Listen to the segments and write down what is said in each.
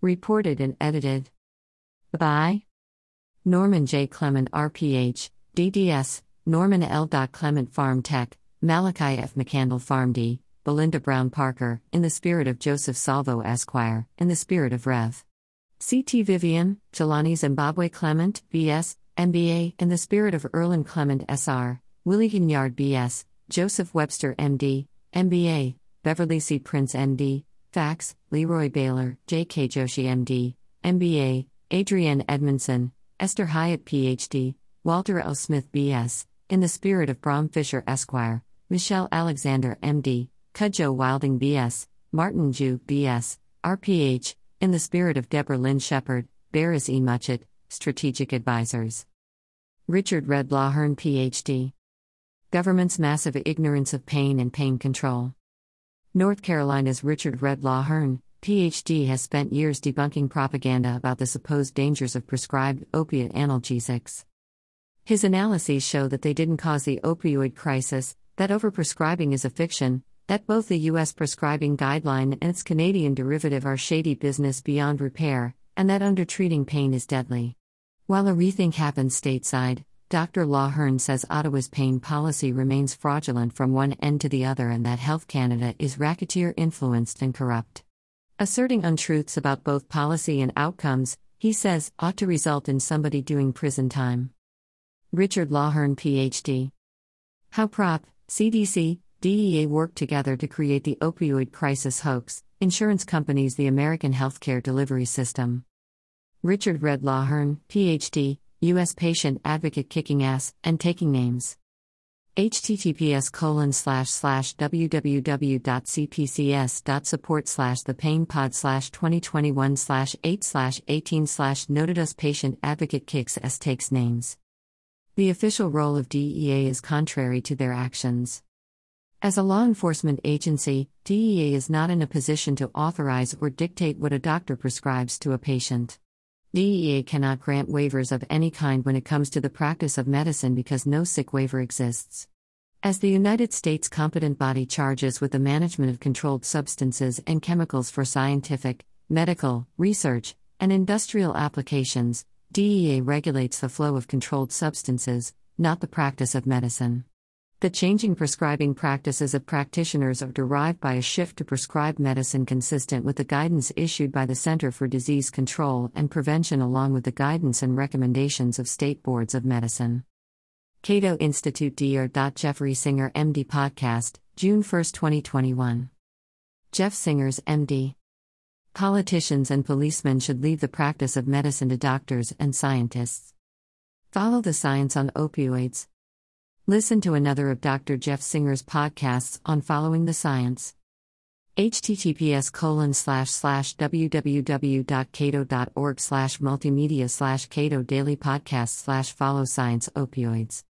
Reported and edited by Norman J. Clement, RPH, DDS, Norman L. Clement Pharm Tech, Malachi F. McCandle PharmD, Belinda Brown Parker, in the spirit of Joseph Salvo Esquire, in the spirit of Rev. C.T. Vivian, Jelani Zimbabwe Clement, B.S., MBA, in the spirit of Erland Clement S.R., Willie Ginyard B.S., Joseph Webster M.D., MBA, Beverly C. Prince M.D., Fax, Leroy Baylor, J.K. Joshi M.D., MBA, Adrienne Edmondson, Esther Hyatt Ph.D., Walter L. Smith B.S., in the spirit of Bram Fischer Esquire, Michelle Alexander M.D., Cudjoe Wilding B.S., Martin Jew B.S., RPH, in the spirit of Deborah Lynn Shepard, Barris E. Muchett, Strategic Advisors. Richard Red Lawhern Ph.D. Government's Massive Ignorance of Pain and Pain Control. North Carolina's Richard Red Lawhern, PhD, has spent years debunking propaganda about the supposed dangers of prescribed opiate analgesics. His analyses show that they didn't cause the opioid crisis, that overprescribing is a fiction, that both the U.S. prescribing guideline and its Canadian derivative are shady business beyond repair, and that undertreating pain is deadly. While a rethink happens stateside, Dr. Lawhern says Ottawa's pain policy remains fraudulent from one end to the other and that Health Canada is racketeer influenced and corrupt. Asserting untruths about both policy and outcomes, he says, ought to result in somebody doing prison time. Richard Lawhern, PhD. How Prop, CDC, DEA worked together to create the opioid crisis hoax, insurance companies, the American healthcare delivery system. Richard Red Lawhern, PhD, U.S. patient advocate kicking ass and taking names. https colon slash slash www.cpcs.support slash the pain pod slash 2021 slash 8 slash 18 slash noted us patient advocate kicks s takes names. The official role of DEA is contrary to their actions. As a law enforcement agency, DEA is not in a position to authorize or dictate what a doctor prescribes to a patient. DEA cannot grant waivers of any kind when it comes to the practice of medicine because no sick waiver exists. As the United States competent body charges with the management of controlled substances and chemicals for scientific, medical, research, and industrial applications, DEA regulates the flow of controlled substances, not the practice of medicine. The changing prescribing practices of practitioners are derived by a shift to prescribe medicine consistent with the guidance issued by the Center for Disease Control and Prevention, along with the guidance and recommendations of state boards of medicine. Cato Institute Dr. Jeffrey Singer, MD Podcast, June 1, 2021. Jeff Singer's MD. Politicians and policemen should leave the practice of medicine to doctors and scientists. Follow the science on opioids. Listen to another of Dr. Jeff Singer's podcasts on following the science. https colon slash slash www.cato.org slash multimedia slash cato daily podcast slash follow science opioids.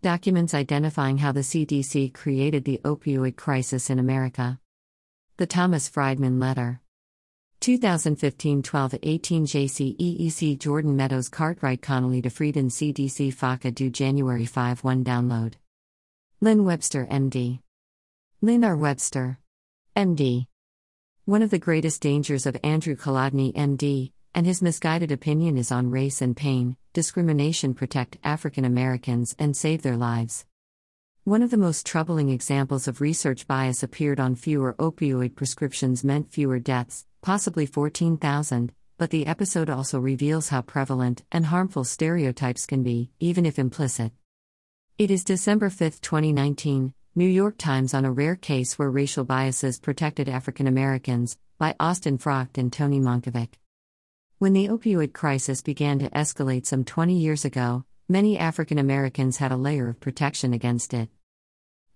Documents identifying how the CDC created the opioid crisis in America. The Thomas Friedman Letter. 2015 12 18 JCEEC Jordan Meadows Cartwright Connolly DeFrieden CDC FACA due January 5 1 download. Lynn Webster MD. Lynn R. Webster. MD. One of the greatest dangers of Andrew Kolodny MD, and his misguided opinion is on race and pain, discrimination protect African Americans and save their lives. One of the most troubling examples of research bias appeared on fewer opioid prescriptions meant fewer deaths, possibly 14,000, but the episode also reveals how prevalent and harmful stereotypes can be, even if implicit. It is December 5, 2019, New York Times on a rare case where racial biases protected African Americans, by Austin Frakt and Toni Monkovic. When the opioid crisis began to escalate some 20 years ago, many African Americans had a layer of protection against it.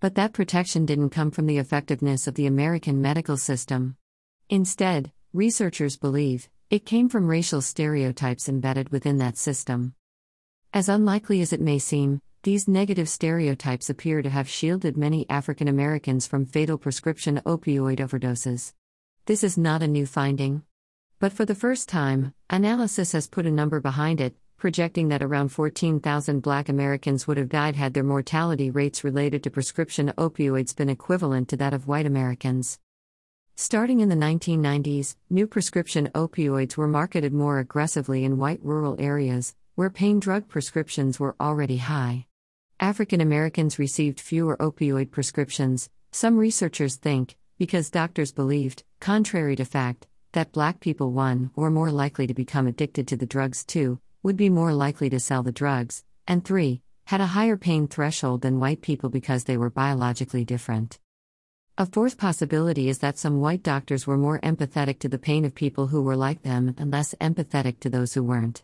But that protection didn't come from the effectiveness of the American medical system. Instead, researchers believe, it came from racial stereotypes embedded within that system. As unlikely as it may seem, these negative stereotypes appear to have shielded many African Americans from fatal prescription opioid overdoses. This is not a new finding. But for the first time, analysis has put a number behind it, projecting that around 14,000 black Americans would have died had their mortality rates related to prescription opioids been equivalent to that of white Americans. Starting in the 1990s, new prescription opioids were marketed more aggressively in white rural areas, where pain drug prescriptions were already high. African Americans received fewer opioid prescriptions, some researchers think, because doctors believed, contrary to fact, that black people, one, were more likely to become addicted to the drugs, two, would be more likely to sell the drugs, and three, had a higher pain threshold than white people because they were biologically different. A fourth possibility is that some white doctors were more empathetic to the pain of people who were like them and less empathetic to those who weren't.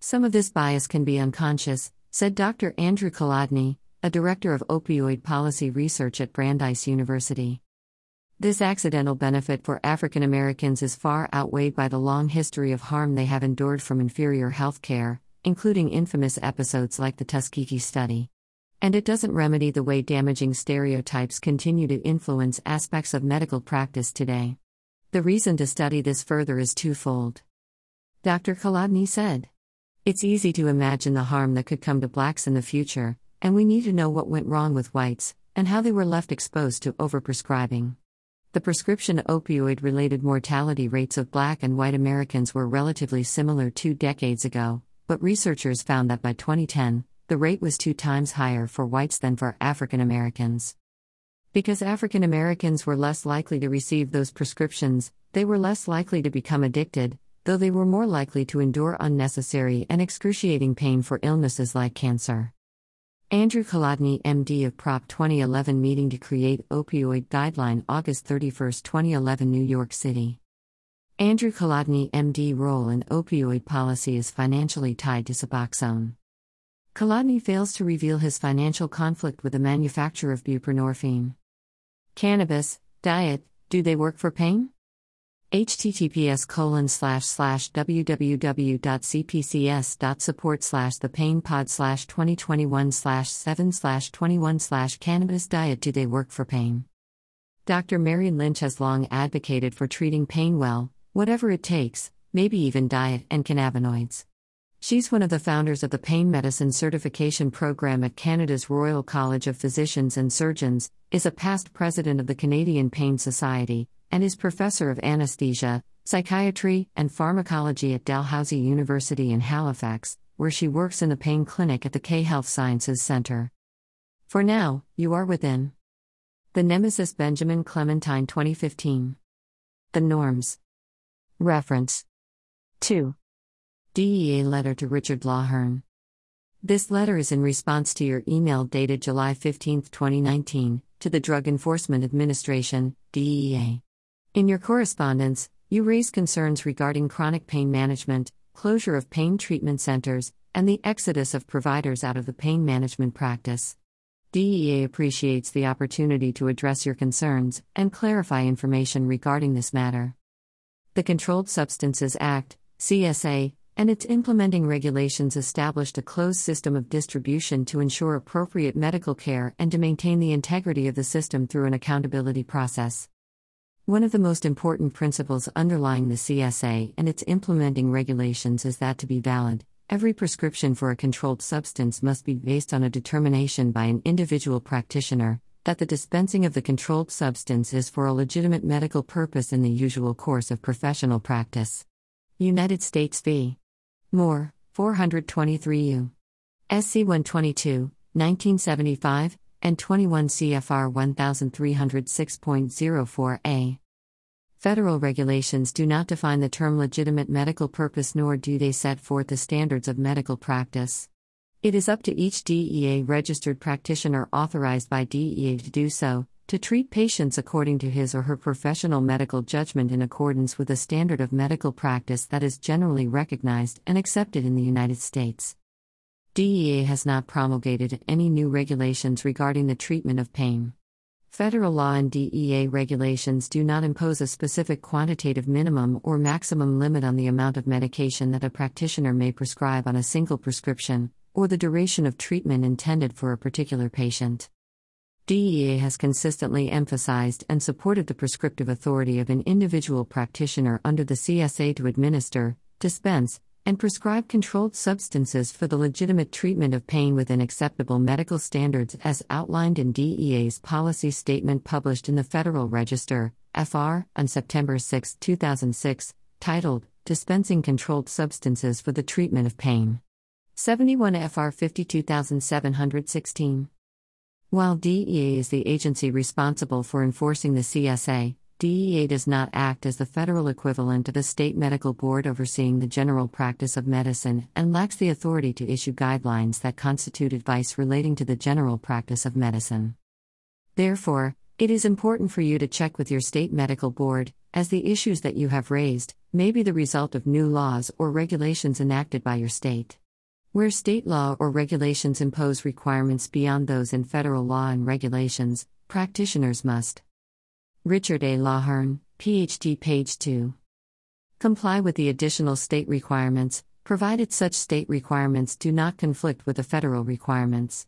Some of this bias can be unconscious, said Dr. Andrew Kolodny, a director of opioid policy research at Brandeis University. This accidental benefit for African Americans is far outweighed by the long history of harm they have endured from inferior health care, including infamous episodes like the Tuskegee study. And it doesn't remedy the way damaging stereotypes continue to influence aspects of medical practice today. The reason to study this further is twofold. Dr. Kolodny said, It's easy to imagine the harm that could come to blacks in the future, and we need to know what went wrong with whites, and how they were left exposed to overprescribing. The prescription opioid related mortality rates of black and white Americans were relatively similar two decades ago, but researchers found that by 2010, the rate was two times higher for whites than for African Americans. Because African Americans were less likely to receive those prescriptions, they were less likely to become addicted, though they were more likely to endure unnecessary and excruciating pain for illnesses like cancer. Andrew Kolodny, MD of Prop 2011 meeting to create opioid guideline August 31, 2011 New York City. Andrew Kolodny, MD role in opioid policy is financially tied to Suboxone. Kolodny fails to reveal his financial conflict with the manufacturer of buprenorphine. Cannabis, diet, do they work for pain? Https colon slash slash www.cpcs.support slash the pain pod slash 2021 slash 7 slash 21 slash cannabis diet. Do they work for pain? Dr mary lynch has long advocated for treating pain well whatever it takes maybe even diet and cannabinoids. She's one of the founders of the Pain Medicine Certification Program at Canada's Royal College of Physicians and Surgeons, is a past president of the Canadian Pain Society, and is professor of anesthesia, psychiatry, and pharmacology at Dalhousie University in Halifax, where she works in the pain clinic at the K Health Sciences Center. For now, you are within. The Nemesis Benjamin Clementine 2015. The Norms. Reference 2. DEA letter to Richard Lawhern. This letter is in response to your email dated July 15, 2019, to the Drug Enforcement Administration, DEA. In your correspondence, you raise concerns regarding chronic pain management, closure of pain treatment centers, and the exodus of providers out of the pain management practice. DEA appreciates the opportunity to address your concerns and clarify information regarding this matter. The Controlled Substances Act, CSA, and its implementing regulations established a closed system of distribution to ensure appropriate medical care and to maintain the integrity of the system through an accountability process. One of the most important principles underlying the CSA and its implementing regulations is that to be valid, every prescription for a controlled substance must be based on a determination by an individual practitioner that the dispensing of the controlled substance is for a legitimate medical purpose in the usual course of professional practice. United States v. Moore, 423 U. SC 122, 1975, and 21 CFR 1306.04a. Federal regulations do not define the term legitimate medical purpose nor do they set forth the standards of medical practice. It is up to each DEA registered practitioner authorized by DEA to do so, to treat patients according to his or her professional medical judgment in accordance with a standard of medical practice that is generally recognized and accepted in the United States. DEA has not promulgated any new regulations regarding the treatment of pain. Federal law and DEA regulations do not impose a specific quantitative minimum or maximum limit on the amount of medication that a practitioner may prescribe on a single prescription, or the duration of treatment intended for a particular patient. DEA has consistently emphasized and supported the prescriptive authority of an individual practitioner under the CSA to administer, dispense, and prescribe controlled substances for the legitimate treatment of pain within acceptable medical standards as outlined in DEA's policy statement published in the Federal Register, FR, on September 6, 2006, titled Dispensing Controlled Substances for the Treatment of Pain. 71 FR 52716. While DEA is the agency responsible for enforcing the CSA, DEA does not act as the federal equivalent of a state medical board overseeing the general practice of medicine and lacks the authority to issue guidelines that constitute advice relating to the general practice of medicine. Therefore, it is important for you to check with your state medical board, as the issues that you have raised may be the result of new laws or regulations enacted by your state. Where state law or regulations impose requirements beyond those in federal law and regulations, practitioners must. Richard A. Lawhern, PhD, page 2. Comply with the additional state requirements, provided such state requirements do not conflict with the federal requirements.